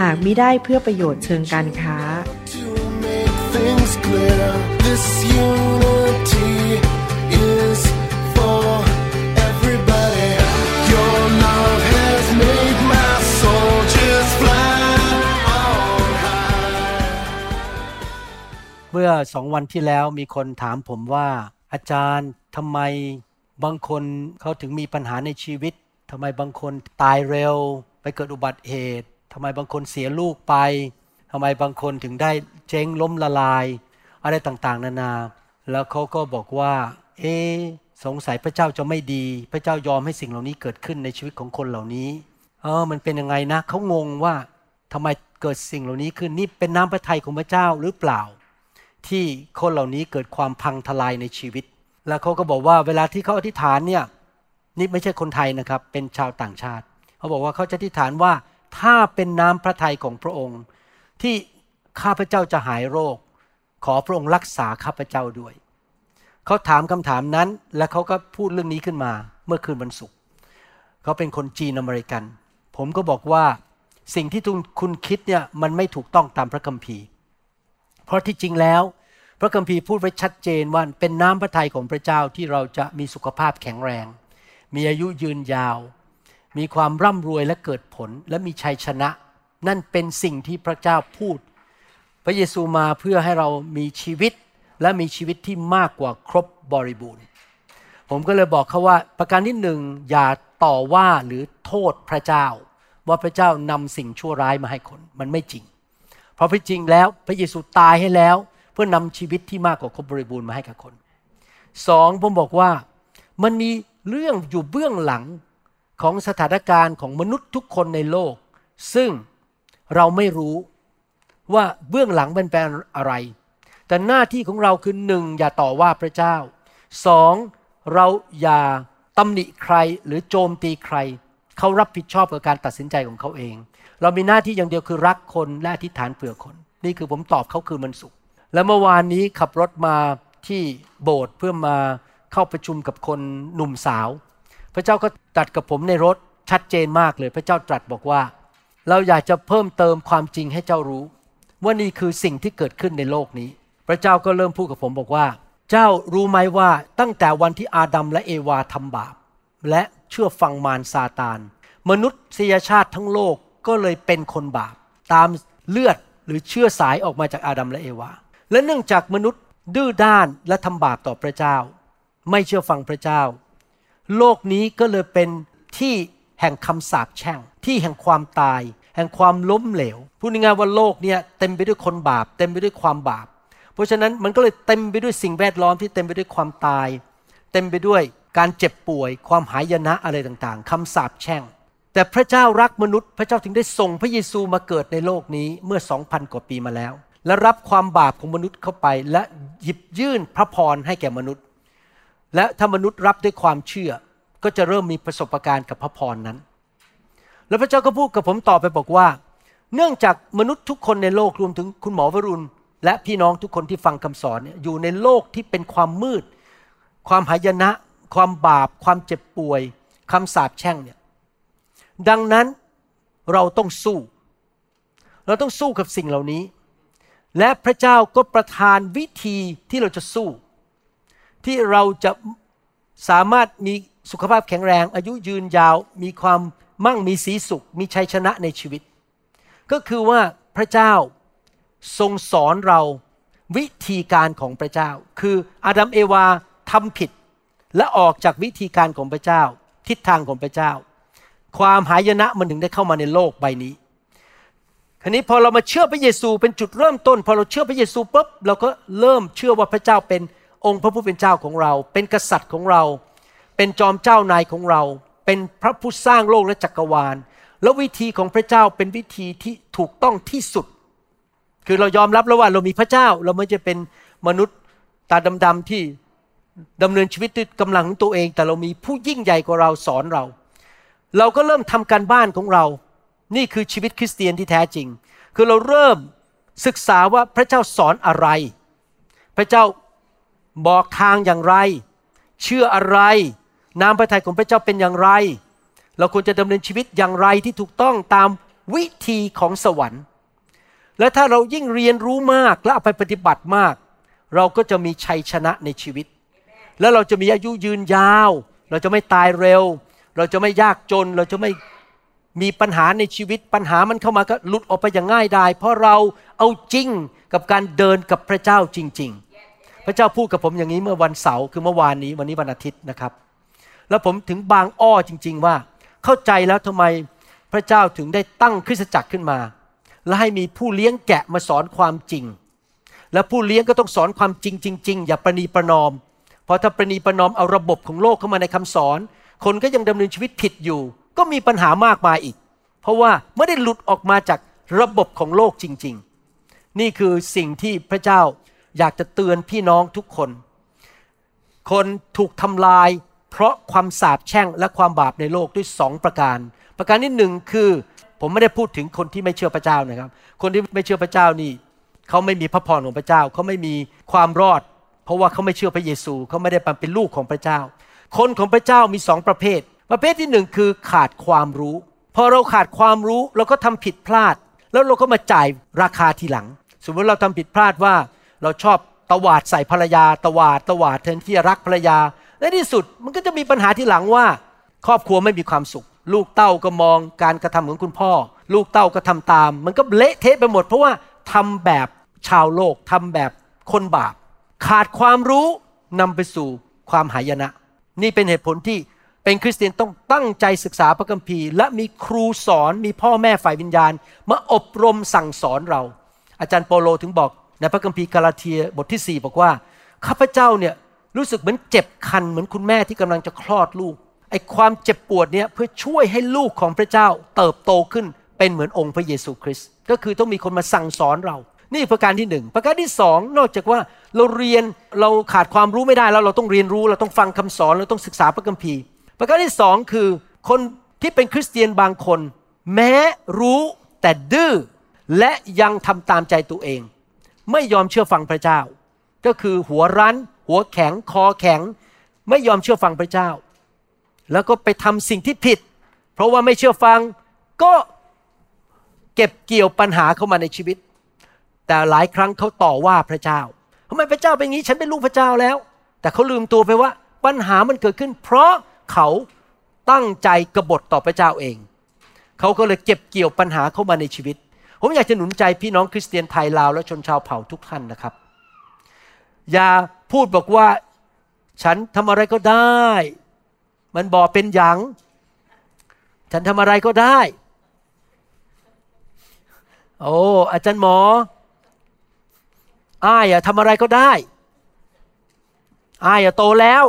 หากมิได้เพื่อประโยชน์เชิงการค้า เมื่อสองวันที่แล้วมีคนถามผมว่า อาจารย์ทำไมบางคนเขาถึงมีปัญหาในชีวิตทำไมบางคนตายเร็ว ไปเกิดอุบัติเหตุ ทำไมบางคนเสียลูกไปทำไมบางคนถึงได้เจ๊งล้มละลาย อะไรต่างๆ นานา แล้วเขาก็บอกว่า เอ๊สงสัยพระเจ้าจะไม่ดี พระเจ้ายอมให้สิ่งเหล่านี้เกิดขึ้นในชีวิตของคนเหล่านี้ เออ มันเป็นยังไงนะ เขางงว่าทำไมเกิดสิ่งเหล่านี้ขึ้น นี่เป็นน้ำพระทัยของพระเจ้าหรือเปล่า ที่คนเหล่านี้เกิดความพังทลายในชีวิต แล้วเขาก็บอกว่าเวลาที่เขาอธิษฐานเนี่ย นี่ไม่ใช่คนไทยนะครับ เป็นชาวต่างชาติ เขาบอกว่าเขาจะอธิษฐานว่า ถ้าเป็นน้ำพระทัยของพระองค์ ที่ข้าพเจ้าจะหายโรค ขอพระองค์รักษาข้าพเจ้าด้วย เขาถามคำถามนั้น และเขาก็พูดเรื่องนี้ขึ้นมาเมื่อคืนวันศุกร์เขาเป็นคนจีนอเมริกัน ผมก็บอกว่าสิ่งที่คุณคิดเนี่ยมันไม่ถูกต้องตามพระคัมภีร์ เพราะที่จริงแล้ว พระคัมภีร์พูดไว้ชัดเจนว่าเป็นน้ำพระทัยของพระเจ้าที่เราจะมีสุขภาพแข็งแรง มีอายุยืนยาว มีความร่ำรวยและเกิดผลและมีชัยชนะ นั่นเป็นสิ่งที่พระเจ้าพูด พระเยซูมาเพื่อให้เรามีชีวิตและมีชีวิตที่มากกว่าครบบริบูรณ์ ผมก็เลยบอกเขาว่าประการที่หนึ่งอย่าต่อว่าหรือโทษพระเจ้า ว่าพระเจ้านำสิ่งชั่วร้ายมาให้คนมันไม่จริง เพราะพระจริงแล้วพระเยซูตายให้แล้ว เพื่อนำชีวิตที่มากกว่าครบบริบูรณ์มาให้กับคนสองผมบอกว่ามันมีเรื่องอยู่เบื้องหลัง ของสถานการณ์ของมนุษย์ทุกคนในโลก ซึ่งเราไม่รู้ว่าเบื้องหลังมันเป็นอะไร แต่หน้าที่ของเราคือหนึ่งอย่าต่อว่าพระเจ้าสองเราอย่าตำหนิใครหรือโจมตีใคร เขารับผิดชอบกับการตัดสินใจของเขาเอง เรามีหน้าที่อย่างเดียวคือรักคนและอธิษฐานเผื่อคน นี่คือผมตอบเขาคือมันสุข และเมื่อวานนี้ขับรถมาที่โบสถ์เพื่อมาเข้าประชุมกับคนหนุ่มสาว พระเจ้าก็ตรัสกับผมในรถชัดเจนมากเลย พระเจ้าตรัสบอกว่า เราอยากจะเพิ่มเติมความจริงให้เจ้ารู้ ว่านี่คือสิ่งที่เกิดขึ้นในโลกนี้ พระเจ้าก็เริ่มพูดกับผมบอกว่า เจ้ารู้ไหมว่าตั้งแต่วันที่อาดัมและเอวาทำบาป และเชื่อฟังมารซาตาน มนุษยชาติทั้งโลกก็เลยเป็นคนบาป ตามเลือดหรือเชื่อสายออกมาจากอาดัมและเอวา และเนื่องจากมนุษย์ดื้อด้านและทำบาปต่อพระเจ้า ไม่เชื่อฟังพระเจ้า โลกนี้ก็เลยเป็นที่แห่งคำสาปแช่ง ที่แห่งความตาย แห่งความล้มเหลว พูดง่ายๆว่าโลกเนี่ยเต็มไปด้วยคนบาป เต็มไปด้วยความบาป เพราะฉะนั้นมันก็เลยเต็มไปด้วยสิ่งแวดล้อมที่เต็มไปด้วยความตาย เต็มไปด้วยการเจ็บป่วย ความหายนะอะไรต่างๆคำสาปแช่ง แต่พระเจ้ารักมนุษย์ พระเจ้าถึงได้ส่งพระเยซูมาเกิดในโลกนี้เมื่อสองพันกว่าปีมาแล้ว และรับความบาปของมนุษย์เข้าไป และหยิบยื่นพระพรให้แก่มนุษย์ และถ้ามนุษย์รับด้วยความเชื่อ ก็จะเริ่มมีประสบการณ์กับพระพรนั้น แล้วพระเจ้าก็พูดกับผมต่อไปบอกว่า เนื่องจากมนุษย์ทุกคนในโลกรวมถึงคุณหมอวรุณ และพี่น้องทุกคนที่ฟังคำสอนอยู่ในโลกที่เป็นความมืด ความหายนะ ความบาป ความเจ็บป่วยคำสาปแช่งเนี่ยดังนั้นเราต้องสู้ เราต้องสู้กับสิ่งเหล่านี้ และพระเจ้าก็ประทานวิธีที่เราจะสู้ ที่เราจะสามารถมีสุขภาพแข็งแรง อายุยืนยาวมีความมั่งมีสีสุข มีชัยชนะในชีวิต ก็คือว่าพระเจ้าทรงสอนเราวิธีการของพระเจ้า คืออาดัมเอวาทำผิด และออกจากวิธีการของพระเจ้า ทิศทางของพระเจ้า ความหายนะมันถึงได้เข้ามาในโลกใบนี้คราวนี้พอเรามาเชื่อพระเยซูเป็นจุดเริ่มต้น พอเราเชื่อพระเยซูปุ๊บเราก็เริ่มเชื่อว่าพระเจ้าเป็น องค์พระผู้เป็นเจ้าของเรา เป็นกษัตริย์ของเรา เป็นจอมเจ้านายของเรา เป็นพระผู้สร้างโลกและจักรวาล แล้ววิธีของพระเจ้าเป็นวิธีที่ถูกต้องที่สุด คือเรายอมรับแล้วว่าเรามีพระเจ้า เราไม่จะเป็นมนุษย์ตาดำๆที่ดำเนินชีวิตด้วยกำลังของตัวเอง แต่เรามีผู้ยิ่งใหญ่กว่าเราสอนเรา เราก็เริ่มทำการบ้านของเรา นี่คือชีวิตคริสเตียนที่แท้จริง คือเราเริ่มศึกษาว่าพระเจ้าสอนอะไร พระเจ้า บอกทางอย่างไร เชื่ออะไร น้ำพระทัยของพระเจ้าเป็นอย่างไร เราควรจะดำเนินชีวิตอย่างไรที่ถูกต้องตามวิธีของสวรรค์ และถ้าเรายิ่งเรียนรู้มากและเอาไปปฏิบัติมาก เราก็จะมีชัยชนะในชีวิต แล้วเราจะมีอายุยืนยาว เราจะไม่ตายเร็ว เราจะไม่ยากจน เราจะไม่มีปัญหาในชีวิตปัญหามันเข้ามาก็หลุดออกไปอย่างง่ายดายเพราะเราเอาจริงกับการเดินกับพระเจ้าจริง ๆ พระเจ้าพูดกับผมอย่างนี้เมื่อวันเสาร์คือเมื่อวานนี้วันนี้วันอาทิตย์นะครับ แล้วผมถึงบางอ้อจริง ๆ ว่า เข้าใจแล้วทำไมพระเจ้าถึงได้ตั้งคริสตจักรขึ้นมา และให้มีผู้เลี้ยงแกะมาสอนความจริง และผู้เลี้ยงก็ต้องสอนความจริงจริงๆอย่าประนีประนอม เพราะถ้าประนีประนอมเอาระบบของโลกเข้ามาในคำสอน คนก็ยังดำเนินชีวิตผิดอยู่ ก็มีปัญหามากมายอีก เพราะว่าไม่ได้หลุดออกมาจากระบบของโลกจริง ๆ นี่คือสิ่งที่พระเจ้า อยากจะเตือนพี่น้องทุกคน คนถูกทำลาย เพราะความสาปแช่งและความบาปในโลกด้วยสองประการ ประการที่หนึ่งคือผมไม่ได้พูดถึงคนที่ไม่เชื่อพระเจ้านะครับ คนที่ไม่เชื่อพระเจ้านี่เขาไม่มีพระพรของพระเจ้าเขาไม่มีความรอด เพราะว่าเขาไม่เชื่อพระเยซูเขาไม่ได้เป็นลูกของพระเจ้า คนของพระเจ้ามีสองประเภท ประเภทที่หนึ่งคือขาดความรู้ พอเราขาดความรู้เราก็ทำผิดพลาด แล้วเราก็มาจ่ายราคาทีหลัง สมมติเราทำผิดพลาดว่า เราชอบตวาดใส่ภรรยา ตวาดตวาดแทนที่จะรักภรรยาในที่สุดมันก็จะมีปัญหาที่หลังว่า ครอบครัวไม่มีความสุข ลูกเต้าก็มองการกระทำของคุณพ่อ ลูกเต้าก็ทำตาม มันก็เละเทะไปหมด เพราะว่าทำแบบชาวโลกทำแบบคนบาป ขาดความรู้นำไปสู่ความหายนะ นี่เป็นเหตุผลที่เป็นคริสเตียนต้องตั้งใจศึกษาพระคัมภีร์ และมีครูสอนมีพ่อแม่ฝ่ายวิญญาณ มาอบรมสั่งสอนเรา อาจารย์โปโลถึงบอก ในพระคัมภีร์กาลาเทียบทที่ 4 บอกว่า ข้าพเจ้าเนี่ยรู้สึกเหมือนเจ็บคันเหมือนคุณแม่ที่กำลังจะคลอดลูกไอ้ความเจ็บปวดเนี่ยเพื่อช่วยให้ลูกของพระเจ้าเติบโตขึ้นเป็นเหมือนองค์พระเยซูคริสต์ก็คือต้องมีคนมาสั่งสอนเรา นี่ประการที่หนึ่งประการที่สองนอกจากว่าเราเรียนเราขาดความรู้ไม่ได้แล้วเราต้องเรียนรู้เราต้องฟังคำสอนเราต้องศึกษาพระคัมภีร์ ประการที่สองคือคนที่เป็นคริสเตียนบางคน แม้รู้แต่ดื้อและยังทำตามใจตัวเอง ไม่ยอมเชื่อฟังพระเจ้า ก็คือหัวรั้น หัวแข็งคอแข็ง ไม่ยอมเชื่อฟังพระเจ้า แล้วก็ไปทำสิ่งที่ผิด เพราะว่าไม่เชื่อฟังก็เก็บเกี่ยวปัญหาเข้ามาในชีวิต แต่หลายครั้งเขาต่อว่าพระเจ้าทำไมพระเจ้าเป็นงี้ฉันเป็นลูกพระเจ้าแล้ว แต่เขาลืมตัวไปว่าปัญหามันเกิดขึ้น เพราะเขาตั้งใจกบฏต่อพระเจ้าเอง เขาก็เลยเก็บเกี่ยวปัญหาเข้ามาในชีวิต ผมอยากจะหนุนใจพี่น้องคริสเตียนไทยลาวและชนชาวเผ่าทุกท่านนะครับ อย่าพูดบอกว่า ฉันทำอะไรก็ได้ มันบอกเป็นอย่าง ฉันทำอะไรก็ได้ โอ้อาจารย์หมออ้ายอะทำอะไรก็ได้อ้ายอะโตแล้ว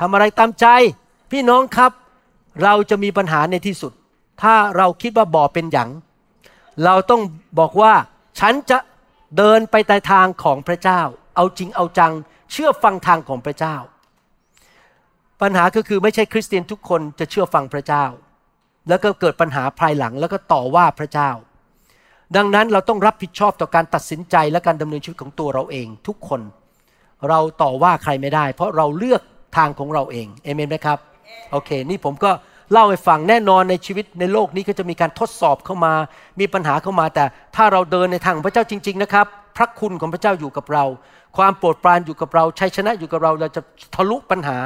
ทำอะไรตามใจ พี่น้องครับ เราจะมีปัญหาในที่สุด ถ้าเราคิดว่าบ่อเป็นหยัง เราต้องบอกว่าฉันจะเดินไปในทางของพระเจ้า เอาจริงเอาจัง เชื่อฟังทางของพระเจ้า ปัญหาก็คือไม่ใช่คริสเตียนทุกคนจะเชื่อฟังพระเจ้า แล้วก็เกิดปัญหาภายหลังแล้วก็ต่อว่าพระเจ้า ดังนั้นเราต้องรับผิดชอบต่อการตัดสินใจและการดำเนินชีวิตของตัวเราเองทุกคน เราต่อว่าใครไม่ได้ เพราะเราเลือกทางของเราเองเอเมนไหมครับโอเค นี่ผมก็ เล่าให้ฟังแน่นอนในชีวิตในโลกนี้ก็จะมีการทดสอบเข้ามา มีปัญหาเข้ามา แต่ถ้าเราเดินในทางของพระเจ้าจริง ๆ นะครับ พระคุณของพระเจ้าอยู่กับเรา ความโปรดปรานอยู่กับเราชัยชนะอยู่กับเราเราจะทะลุปัญหา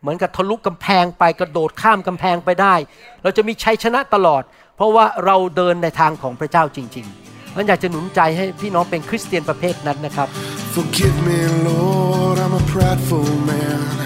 เหมือนกับทะลุกำแพงไปกระโดดข้ามกำแพงไปได้ เราจะมีชัยชนะตลอด เพราะว่าเราเดินในทางของพระเจ้าจริงๆมันอยากจะหนุนใจให้พี่น้องเป็นคริสเตียนประเภทนั้นนะครับ Forgive me, Lord, I'm a prideful man.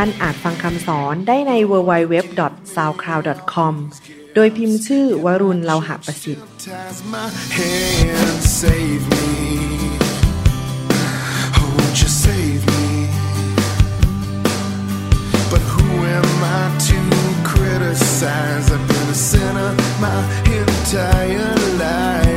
านอาจฟังคำสอนได้ใน www.soundcloud.com โดยพิมพ์ชื่อวรุณเลาหะประสิทธิ์ But who am I to criticize? I've been a sinner my entire life.